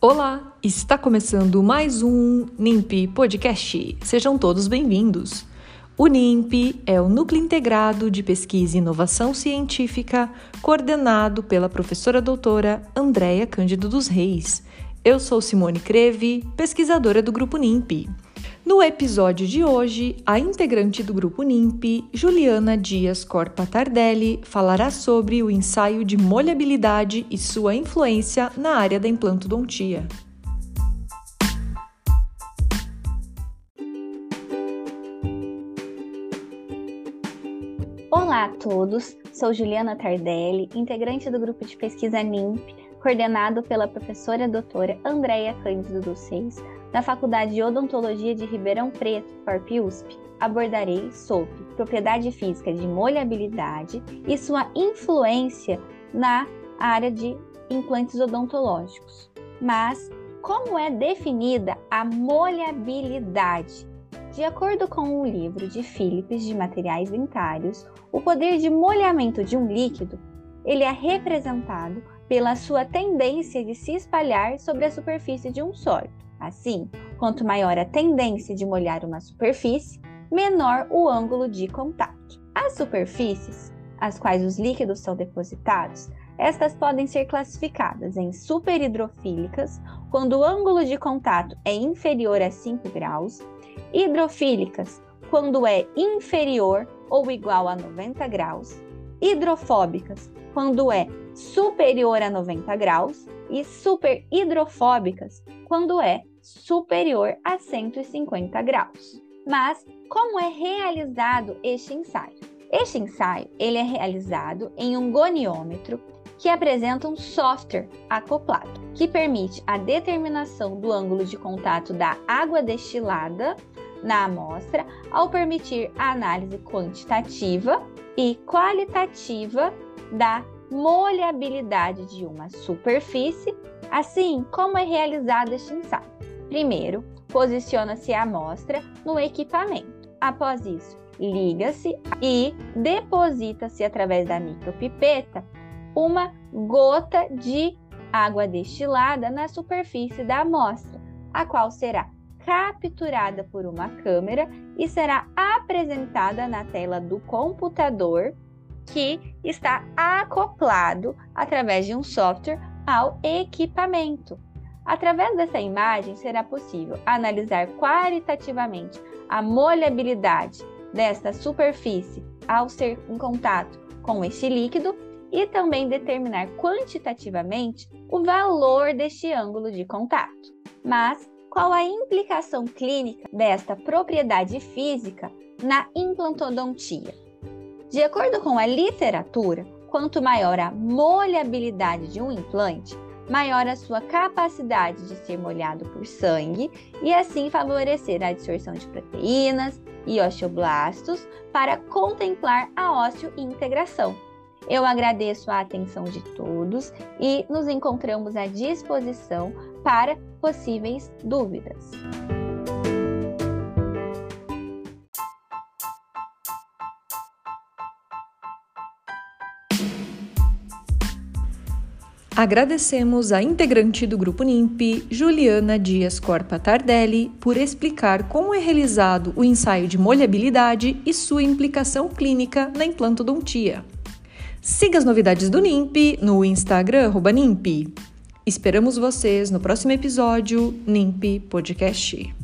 Olá, está começando mais um NIMP Podcast. Sejam todos bem-vindos. O NIMP é o Núcleo Integrado de Pesquisa e Inovação Científica, coordenado pela professora doutora Andréia Cândido dos Reis. Eu sou Simone Creve, pesquisadora do Grupo NIMP. No episódio de hoje, a integrante do grupo NIMP, Juliana Dias Corpa Tardelli, falará sobre o ensaio de molhabilidade e sua influência na área da implantodontia. Olá a todos, sou Juliana Tardelli, integrante do grupo de pesquisa NIMP, coordenado pela professora doutora Andréia Cândido dos Seis, na Faculdade de Odontologia de Ribeirão Preto, FARP-USP, abordarei sobre propriedade física de molhabilidade e sua influência na área de implantes odontológicos. Mas como é definida a molhabilidade? De acordo com o livro de Philips de Materiais Dentários, o poder de molhamento de um líquido ele é representado pela sua tendência de se espalhar sobre a superfície de um sólido. Assim, quanto maior a tendência de molhar uma superfície, menor o ângulo de contato. As superfícies, às quais os líquidos são depositados, estas podem ser classificadas em superhidrofílicas, quando o ângulo de contato é inferior a 5 graus, hidrofílicas, quando é inferior ou igual a 90 graus, hidrofóbicas, quando é superior a 90 graus, e superhidrofóbicas, quando é superior a 150 graus. Mas como é realizado este ensaio? Este ensaio ele é realizado em um goniômetro que apresenta um software acoplado, que permite a determinação do ângulo de contato da água destilada na amostra, ao permitir a análise quantitativa e qualitativa da molhabilidade de uma superfície, assim como é realizado este ensaio. Primeiro, posiciona-se a amostra no equipamento. Após isso, liga-se e deposita-se através da micropipeta uma gota de água destilada na superfície da amostra, a qual será capturada por uma câmera e será apresentada na tela do computador que está acoplado através de um software ao equipamento. Através dessa imagem, será possível analisar qualitativamente a molhabilidade desta superfície ao ser em contato com este líquido e também determinar quantitativamente o valor deste ângulo de contato. Mas qual a implicação clínica desta propriedade física na implantodontia? De acordo com a literatura, quanto maior a molhabilidade de um implante, maior a sua capacidade de ser molhado por sangue e assim favorecer a absorção de proteínas e osteoblastos para contemplar a osteointegração. Eu agradeço a atenção de todos e nos encontramos à disposição para possíveis dúvidas. Agradecemos a integrante do Grupo NIMP, Juliana Dias Corpa Tardelli, por explicar como é realizado o ensaio de molhabilidade e sua implicação clínica na implantodontia. Siga as novidades do NIMP no Instagram NIMP. Esperamos vocês no próximo episódio NIMP Podcast.